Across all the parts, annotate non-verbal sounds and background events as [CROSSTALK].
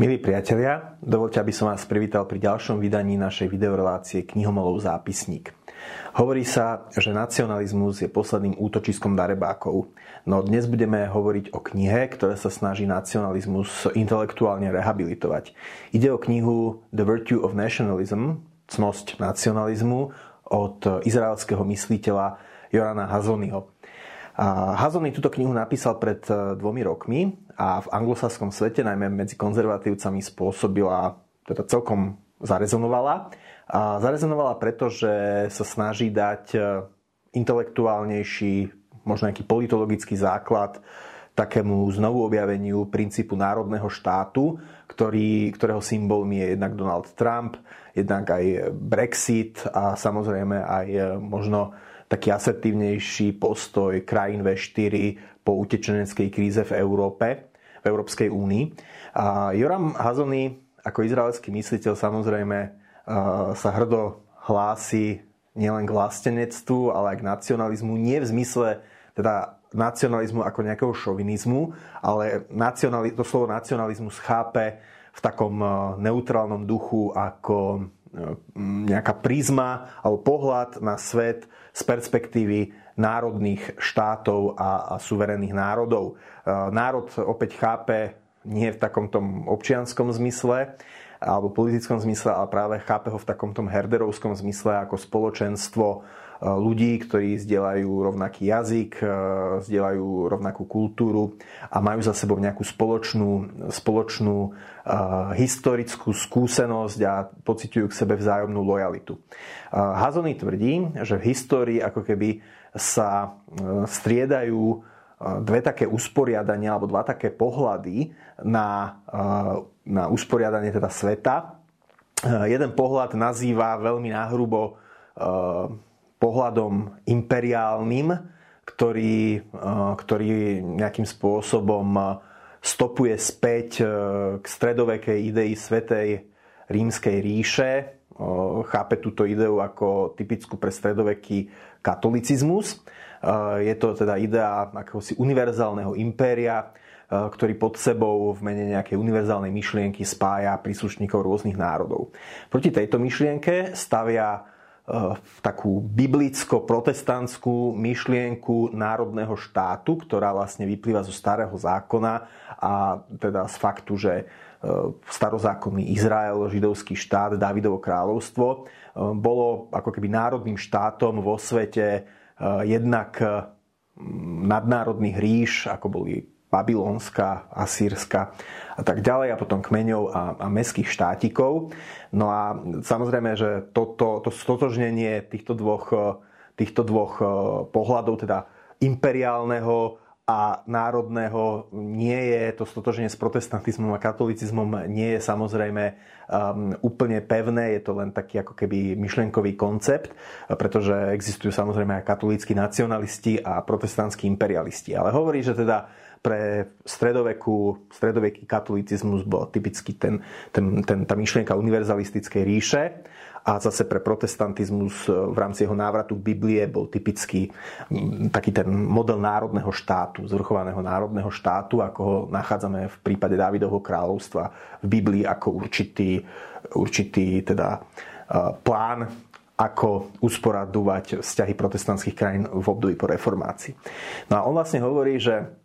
Milí priatelia, dovolte, aby som vás privítal pri ďalšom vydaní našej videorelácie Knihomolov zápisník. Hovorí sa, že nacionalizmus je posledným útočiskom darebákov, no dnes budeme hovoriť o knihe, ktorá sa snaží nacionalizmus intelektuálne rehabilitovať. Ide o knihu The Virtue of Nationalism, cnosť nacionalizmu od izraelského mysliteľa Jorana Hazonyho. Hazony túto knihu napísal pred e, dvomi rokmi a v anglosaskom svete, najmä medzi konzervatívcami, spôsobila, teda celkom zarezonovala. A zarezonovala preto, že sa snaží dať e, intelektuálnejší, možno nejaký politologický základ takému znovu objaveniu princípu národného štátu, ktorý, ktorého symbolmi je jednak Donald Trump, jednak aj Brexit a samozrejme aj e, možno taký asertívnejší postoj krajín V4 po utečeneckej kríze v Európe, v Európskej únii. A Joram Hazony ako izraelský mysliteľ samozrejme sa hrdo hlási nielen k vlastenectvu, ale aj k nacionalizmu. Nie v zmysle teda nacionalizmu ako nejakého šovinizmu, ale nacionali- to slovo nacionalizmus chápe v takom neutrálnom duchu ako nejaká prízma alebo pohľad na svet z perspektívy národných štátov a, a suverénnych národov. E, národ opäť chápe nie v takom tom občianskom zmysle alebo politickom zmysle, ale práve chápe ho v takom tom herderovskom zmysle ako spoločenstvo ľudí, ktorí zdieľajú rovnaký jazyk, zdieľajú rovnakú kultúru a majú za sebou nejakú spoločnú, spoločnú historickú skúsenosť a pociťujú k sebe vzájomnú lojalitu. Hazony tvrdí, že v histórii ako keby sa striedajú dve také usporiadania alebo dva také pohľady na, na usporiadanie teda sveta. Jeden pohľad nazýva veľmi nahrubo pohľadom imperiálnym, ktorý, eh, ktorý nejakým spôsobom eh, stopuje späť eh, k stredovekej idei Svetej rímskej ríše. Chápe túto ideu ako typickú pre stredoveký katolicizmus. Je to teda idea akéhosi univerzálneho impéria, ktorý pod sebou v mene nejakej univerzálnej myšlienky spája príslušníkov rôznych národov. Proti tejto myšlienke stavia takú biblicko-protestantskú myšlienku národného štátu, ktorá vlastne vyplýva zo starého zákona a teda z faktu, že eh, starozákonný Izrael, židovský štát, Davidovo kráľovstvo eh, bolo ako keby národným štátom vo svete jednak nadnárodných ríš, ako boli babylonská, asýrska a tak ďalej a potom kmeňov a, a meských štátikov. No a samozrejme, že toto, to stotožnenie týchto dvoch, týchto dvoch eh, pohľadov, teda imperiálneho a národného nie je to stotoženie s protestantizmom a katolicizmom nie je samozrejme um, úplne pevné, je to len taký ako keby myšlienkový koncept, pretože existujú samozrejme aj katolíckí nacionalisti a protestantskí imperialisti. Ale hovorí, že teda pre stredoveku, stredoveký katolicizmus bol typicky ten, ten, ten, tá myšlienka univerzalistickej ríše a zase pre protestantizmus v rámci jeho návratu k Biblie bol typický taký ten model národného štátu, zvrchovaného národného štátu, ako ho nachádzame v prípade Dávidovho kráľovstva v Biblii ako určitý, určitý teda plán ako usporadovať vzťahy protestantských krajín v období po reformácii. No a on vlastne hovorí, že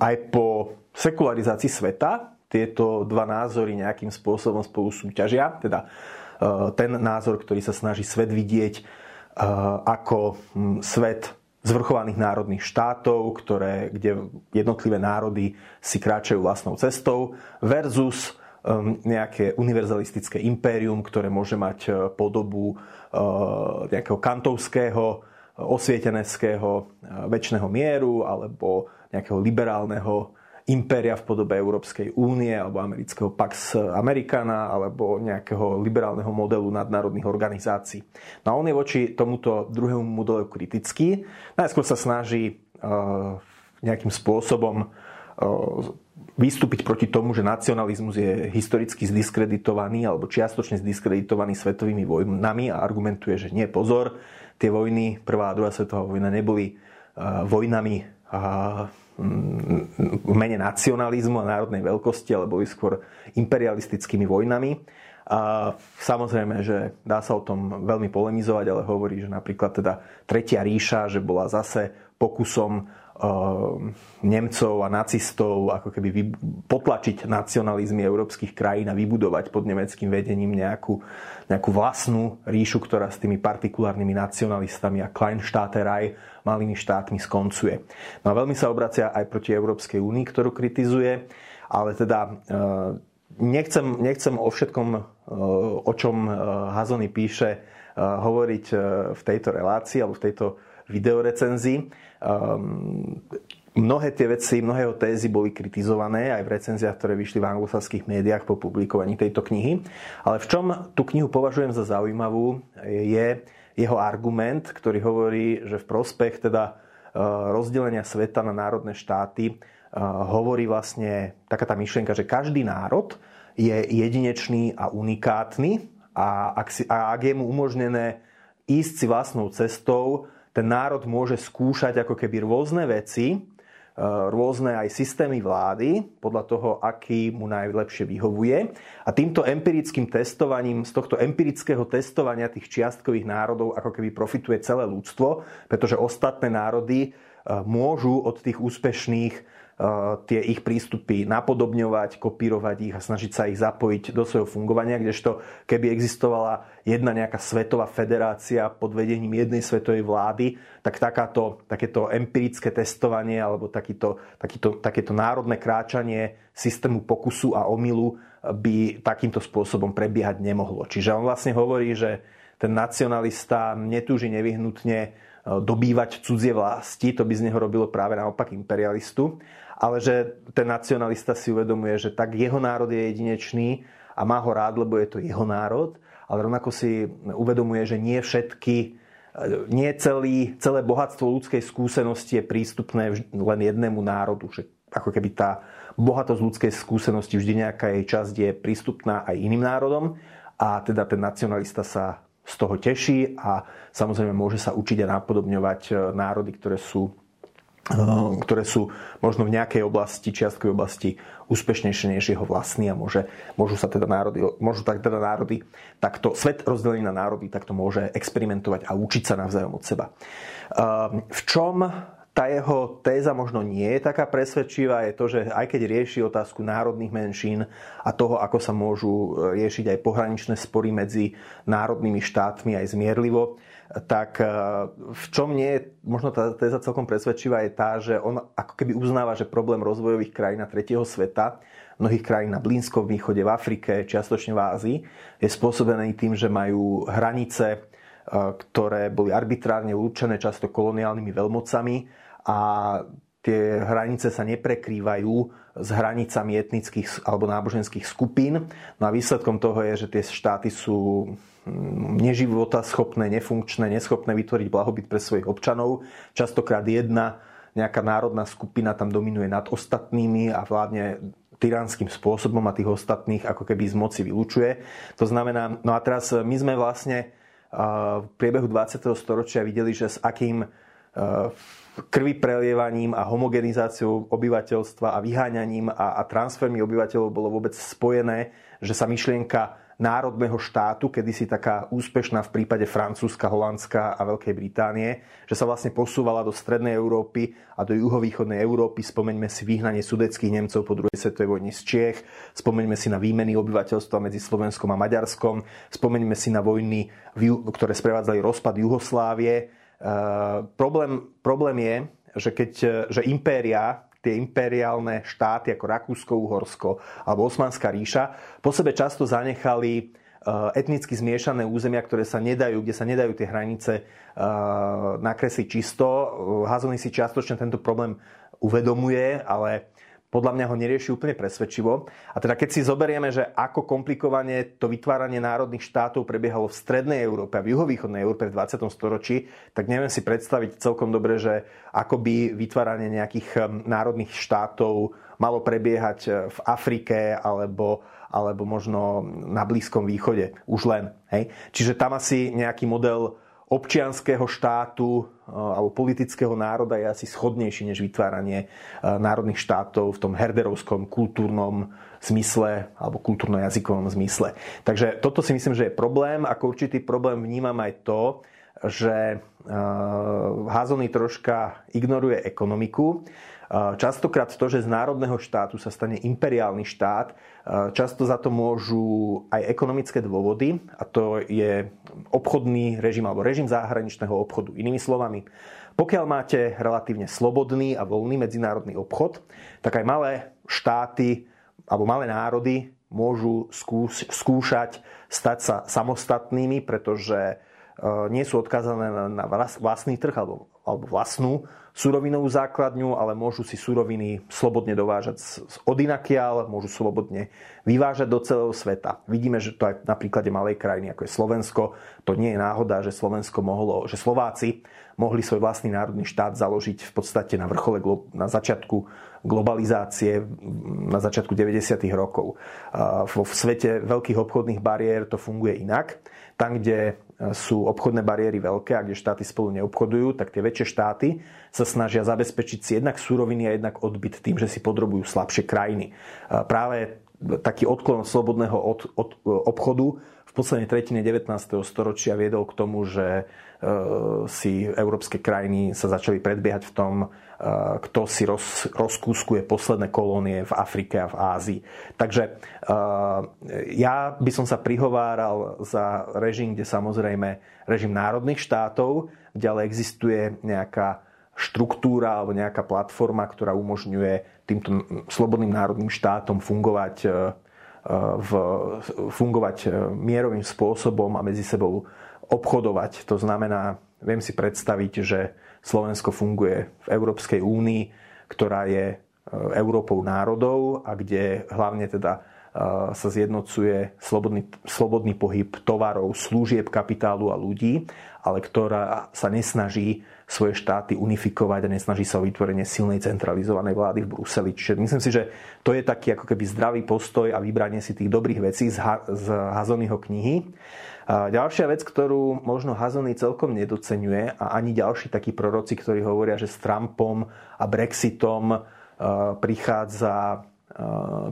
aj po sekularizácii sveta tieto dva názory nejakým spôsobom spolu súťažia. Teda e, ten názor, ktorý sa snaží svet vidieť e, ako mm, svet zvrchovaných národných štátov, ktoré, kde jednotlivé národy si kráčajú vlastnou cestou, versus nejaké univerzalistické impérium, ktoré môže mať podobu e, nejakého kantovského, osvieteneckého väčšného mieru alebo nejakého liberálneho impéria v podobe Európskej únie alebo amerického Pax Americana alebo nejakého liberálneho modelu nadnárodných organizácií. No a on je voči tomuto druhému modelu kritický. Najskôr sa snaží uh, nejakým spôsobom uh, vystúpiť proti tomu, že nacionalizmus je historicky zdiskreditovaný alebo čiastočne zdiskreditovaný svetovými vojnami a argumentuje, že nie, pozor, tie vojny, prvá a druhá svetová vojna neboli uh, vojnami v mene nacionalizmu a národnej veľkosti, ale boli skôr imperialistickými vojnami. A samozrejme, že dá sa o tom veľmi polemizovať, ale hovorí, že napríklad teda Tretia ríša, že bola zase pokusom Nemcov a nacistov ako keby potlačiť nacionalizmy európskych krajín a vybudovať pod nemeckým vedením nejakú, nejakú vlastnú ríšu, ktorá s tými partikulárnymi nacionalistami a Kleinstaaterei, malými štátmi skoncuje. No a veľmi sa obracia aj proti Európskej únii, ktorú kritizuje, ale teda ehm, nechcem, nechcem o všetkom, ehm, o čom Hazony píše, hovoriť v tejto relácii alebo v tejto videorecenzii Um, mnohé tie veci, mnohé tézy boli kritizované aj v recenziách, ktoré vyšli v anglosaských médiách po publikovaní tejto knihy. Ale v čom tú knihu považujem za zaujímavú, je jeho argument, ktorý hovorí, že v prospech teda uh, rozdelenia sveta na národné štáty uh, hovorí vlastne taká tá myšlienka, že každý národ je jedinečný a unikátny a ak, si, a ak je mu umožnené ísť si vlastnou cestou, ten národ môže skúšať ako keby rôzne veci, e, rôzne aj systémy vlády, podľa toho, aký mu najlepšie vyhovuje. A týmto empirickým testovaním, z tohto empirického testovania tých čiastkových národov ako keby profituje celé ľudstvo, pretože ostatné národy e, môžu od tých úspešných tie ich prístupy napodobňovať, kopírovať ich a snažiť sa ich zapojiť do svojho fungovania, kdežto keby existovala jedna nejaká svetová federácia pod vedením jednej svetovej vlády, tak takáto, takéto empirické testovanie alebo takýto, takýto, takéto národné kráčanie systému pokusu a omylu by takýmto spôsobom prebiehať nemohlo. Čiže on vlastne hovorí, že ten nacionalista netúži nevyhnutne dobývať cudzie vlasti, to by z neho robilo práve naopak imperialistu, ale že ten nacionalista si uvedomuje, že tak jeho národ je jedinečný a má ho rád, lebo je to jeho národ, ale rovnako si uvedomuje, že nie všetky nie celý, celé bohatstvo ľudskej skúsenosti je prístupné len jednému národu. Že ako keby tá bohatosť ľudskej skúsenosti vždy nejaká jej časť je prístupná aj iným národom a teda ten nacionalista sa z toho teší a samozrejme môže sa učiť a napodobňovať e, národy, ktoré sú e, ktoré sú možno v nejakej oblasti, čiastkovej oblasti úspešnejšie než jeho vlastný a môže, môžu sa teda národy, môžu tak teda národy takto, svet rozdelený na národy takto môže experimentovať a učiť sa navzájom od seba. E, v čom tá jeho téza možno nie je taká presvedčivá, je to, že aj keď rieši otázku národných menšín a toho, ako sa môžu e, riešiť aj pohraničné spory medzi národnými štátmi aj zmierlivo, tak e, v čom nie je možno tá téza celkom presvedčivá je tá, že on ako keby uznáva, že problém rozvojových krajín a tretieho sveta, mnohých krajín na Blízkom východe, v Afrike, čiastočne v Ázii, je spôsobený tým, že majú hranice, ktoré boli arbitrárne určené často koloniálnymi veľmocami a tie hranice sa neprekrývajú s hranicami etnických alebo náboženských skupín. No a výsledkom toho je, že tie štáty sú mm, neživota schopné, nefunkčné, neschopné vytvoriť blahobyt pre svojich občanov. Častokrát jedna nejaká národná skupina tam dominuje nad ostatnými a vládne tyránským spôsobom a tých ostatných ako keby z moci vylúčuje. To znamená, no a teraz my sme vlastne v priebehu 20. storočia videli, že s akým krvi prelievaním a homogenizáciou obyvateľstva a vyháňaním a, a transfermi obyvateľov bolo vôbec spojené, že sa myšlienka národného štátu, kedysi taká úspešná v prípade Francúzska, Holandska a Veľkej Británie, že sa vlastne posúvala do strednej Európy a do juhovýchodnej Európy. Spomeňme si vyhnanie sudeckých Nemcov po druhej svetovej vojne z Čiech, spomeňme si na výmeny obyvateľstva medzi Slovenskom a Maďarskom, spomeňme si na vojny, ktoré sprevádzali rozpad Juhoslávie, Eh, problém, problém je, že, keď, že impéria, tie imperiálne štáty ako Rakúsko, Uhorsko alebo Osmanská ríša po sebe často zanechali eh, etnicky zmiešané územia, ktoré sa nedajú, kde sa nedajú tie hranice eh, nakresliť čisto. Hazony si čiastočne tento problém uvedomuje, ale podľa mňa ho nerieši úplne presvedčivo. A teda keď si zoberieme, že ako komplikovane to vytváranie národných štátov prebiehalo v strednej Európe a v juhovýchodnej Európe v 20. storočí, tak neviem si predstaviť celkom dobre, že ako by vytváranie nejakých hm, národných štátov malo prebiehať eh, v Afrike alebo, alebo možno na Blízkom východe. Už len. Hej? Čiže tam asi nejaký model občianského štátu alebo politického národa je asi schodnejší než vytváranie národných štátov v tom herderovskom kultúrnom zmysle alebo kultúrno-jazykovom zmysle. Takže toto si myslím, že je problém. Ako určitý problém vnímam aj to, že Hazony troška ignoruje ekonomiku Častokrát to, že z národného štátu sa stane imperiálny štát, často za to môžu aj ekonomické dôvody a to je obchodný režim alebo režim zahraničného obchodu. Inými slovami, pokiaľ máte relatívne slobodný a voľný medzinárodný obchod, tak aj malé štáty alebo malé národy môžu skúšať stať sa samostatnými, pretože nie sú odkázané na vlastný trh alebo, alebo vlastnú surovinovú základňu, ale môžu si suroviny slobodne dovážať z odinakiaľ, môžu slobodne vyvážať do celého sveta. Vidíme, že to aj na príklade malej krajiny, ako je Slovensko, to nie je náhoda, že Slovensko mohlo, že Slováci mohli svoj vlastný národný štát založiť v podstate na vrchole, na začiatku globalizácie, na začiatku 90. rokov. Vo svete veľkých obchodných bariér to funguje inak. Tam, kde sú obchodné bariéry veľké a kde štáty spolu neobchodujú, tak tie väčšie štáty sa snažia zabezpečiť si jednak súroviny a jednak odbyt tým, že si podrobujú slabšie krajiny. Práve taký odklon slobodného od, od, obchodu v poslednej tretine 19. storočia viedol k tomu, že e, si európske krajiny sa začali predbiehať v tom, e, kto si roz, rozkúskuje posledné kolónie v Afrike a v Ázii. Takže e, ja by som sa prihováral za režim, kde samozrejme režim národných štátov, kde ale existuje nejaká štruktúra alebo nejaká platforma, ktorá umožňuje týmto slobodným národným štátom fungovať v, fungovať e, mierovým spôsobom a medzi sebou obchodovať. To znamená, viem si predstaviť, že Slovensko funguje v Európskej únii, ktorá je e, Európou národov a kde hlavne teda e, sa zjednocuje slobodný, slobodný pohyb tovarov, služieb, kapitálu a ľudí, ale ktorá sa nesnaží svoje štáty unifikovať a nesnaží sa o vytvorenie silnej centralizovanej vlády v Bruseli. Čiže myslím si, že to je taký ako keby zdravý postoj a vybranie si tých dobrých vecí z, ha- z Hazonyho knihy. Ďalšia vec, ktorú možno Hazony celkom nedocenuje a ani ďalší takí proroci, ktorí hovoria, že s Trumpom a Brexitom prichádza,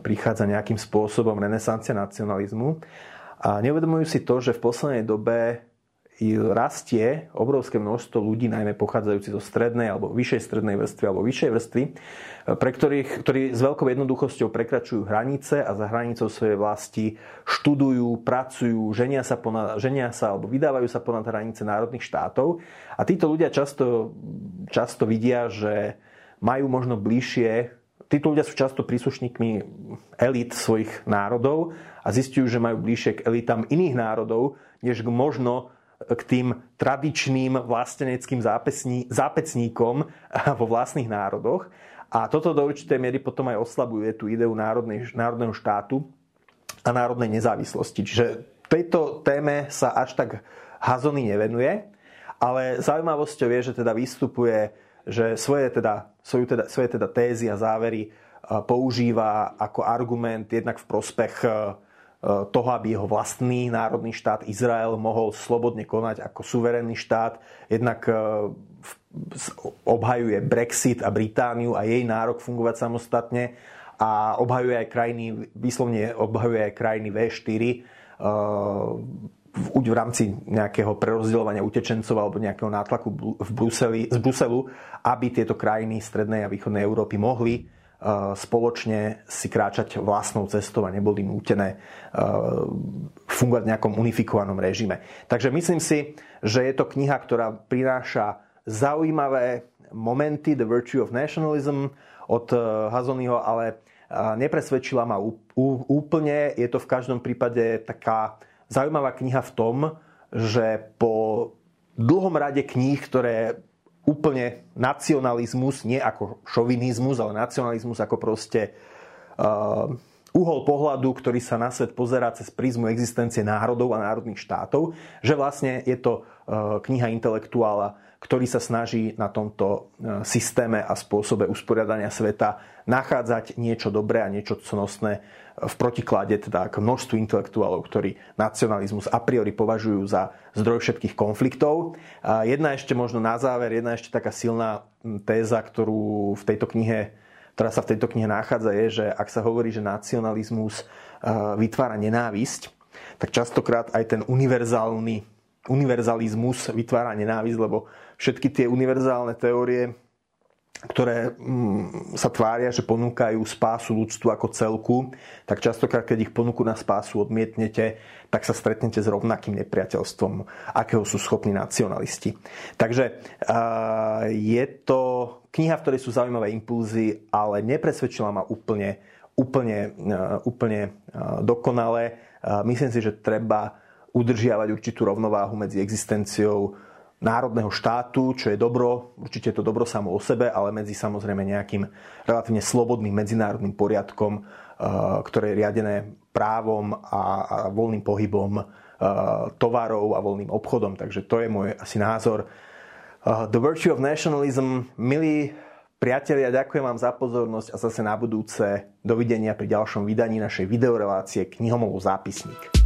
prichádza nejakým spôsobom renesancia nacionalizmu. A neuvedomujú si to, že v poslednej dobe rastie obrovské množstvo ľudí, najmä pochádzajúci zo strednej alebo vyššej strednej vrstvy alebo vyššej vrstvy, pre ktorých, ktorí s veľkou jednoduchosťou prekračujú hranice a za hranicou svojej vlasti študujú, pracujú, ženia sa, ponad, ženia sa alebo vydávajú sa ponad hranice národných štátov. A títo ľudia často, často vidia, že majú možno bližšie Títo ľudia sú často príslušníkmi elit svojich národov a zistujú, že majú bližšie k elitám iných národov, než k možno k tým tradičným vlasteneckým zápecní, zápecníkom [LAUGHS] vo vlastných národoch. A toto do určitej miery potom aj oslabuje tú ideu národnej, národného štátu a národnej nezávislosti. Čiže tejto téme sa až tak Hazony nevenuje, ale zaujímavosťou je, že teda vystupuje, že svoje teda, svoje teda, svoje teda tézy a závery používa ako argument jednak v prospech toho, aby jeho vlastný národný štát Izrael mohol slobodne konať ako suverénny štát. Jednak e, obhajuje Brexit a Britániu a jej nárok fungovať samostatne a obhajuje aj krajiny, vyslovne obhajuje aj krajiny V4 e, v, v rámci nejakého prerozdeľovania utečencov alebo nejakého nátlaku v Bruseli, z Bruselu, aby tieto krajiny strednej a východnej Európy mohli spoločne si kráčať vlastnou cestou a neboli nútené fungovať v nejakom unifikovanom režime. Takže myslím si, že je to kniha, ktorá prináša zaujímavé momenty, The Virtue of Nationalism od Hazonyho, ale nepresvedčila ma úplne. Je to v každom prípade taká zaujímavá kniha v tom, že po dlhom rade kníh, ktoré úplne nacionalizmus, nie ako šovinizmus, ale nacionalizmus ako proste uh, uhol pohľadu, ktorý sa na svet pozerá cez prízmu existencie národov a národných štátov, že vlastne je to uh, kniha intelektuála ktorý sa snaží na tomto e, systéme a spôsobe usporiadania sveta nachádzať niečo dobré a niečo cnostné v protiklade teda k množstvu intelektuálov, ktorí nacionalizmus a priori považujú za zdroj všetkých konfliktov. Jedna ešte možno na záver, jedna ešte taká silná téza, ktorú v tejto knihe ktorá sa v tejto knihe nachádza, je, že ak sa hovorí, že nacionalizmus vytvára nenávisť, tak častokrát aj ten univerzálny univerzalizmus vytvára nenávisť, lebo všetky tie univerzálne teórie, ktoré mm, sa tvária, že ponúkajú spásu ľudstvu ako celku, tak častokrát, keď ich ponuku na spásu odmietnete, tak sa stretnete s rovnakým nepriateľstvom, akého sú schopní nacionalisti. Takže je to kniha, v ktorej sú zaujímavé impulzy, ale nepresvedčila ma úplne, úplne, úplne dokonale. Myslím si, že treba udržiavať určitú rovnováhu medzi existenciou národného štátu, čo je dobro, určite je to dobro samo o sebe, ale medzi samozrejme nejakým relatívne slobodným medzinárodným poriadkom, eh, ktoré je riadené právom a, voľným pohybom eh, tovarov a voľným obchodom. Takže to je môj asi názor. Eh, The Virtue of Nationalism. Milí priatelia, ďakujem vám za pozornosť a zase na budúce dovidenia pri ďalšom vydaní našej videorelácie Knihomolov zápisník.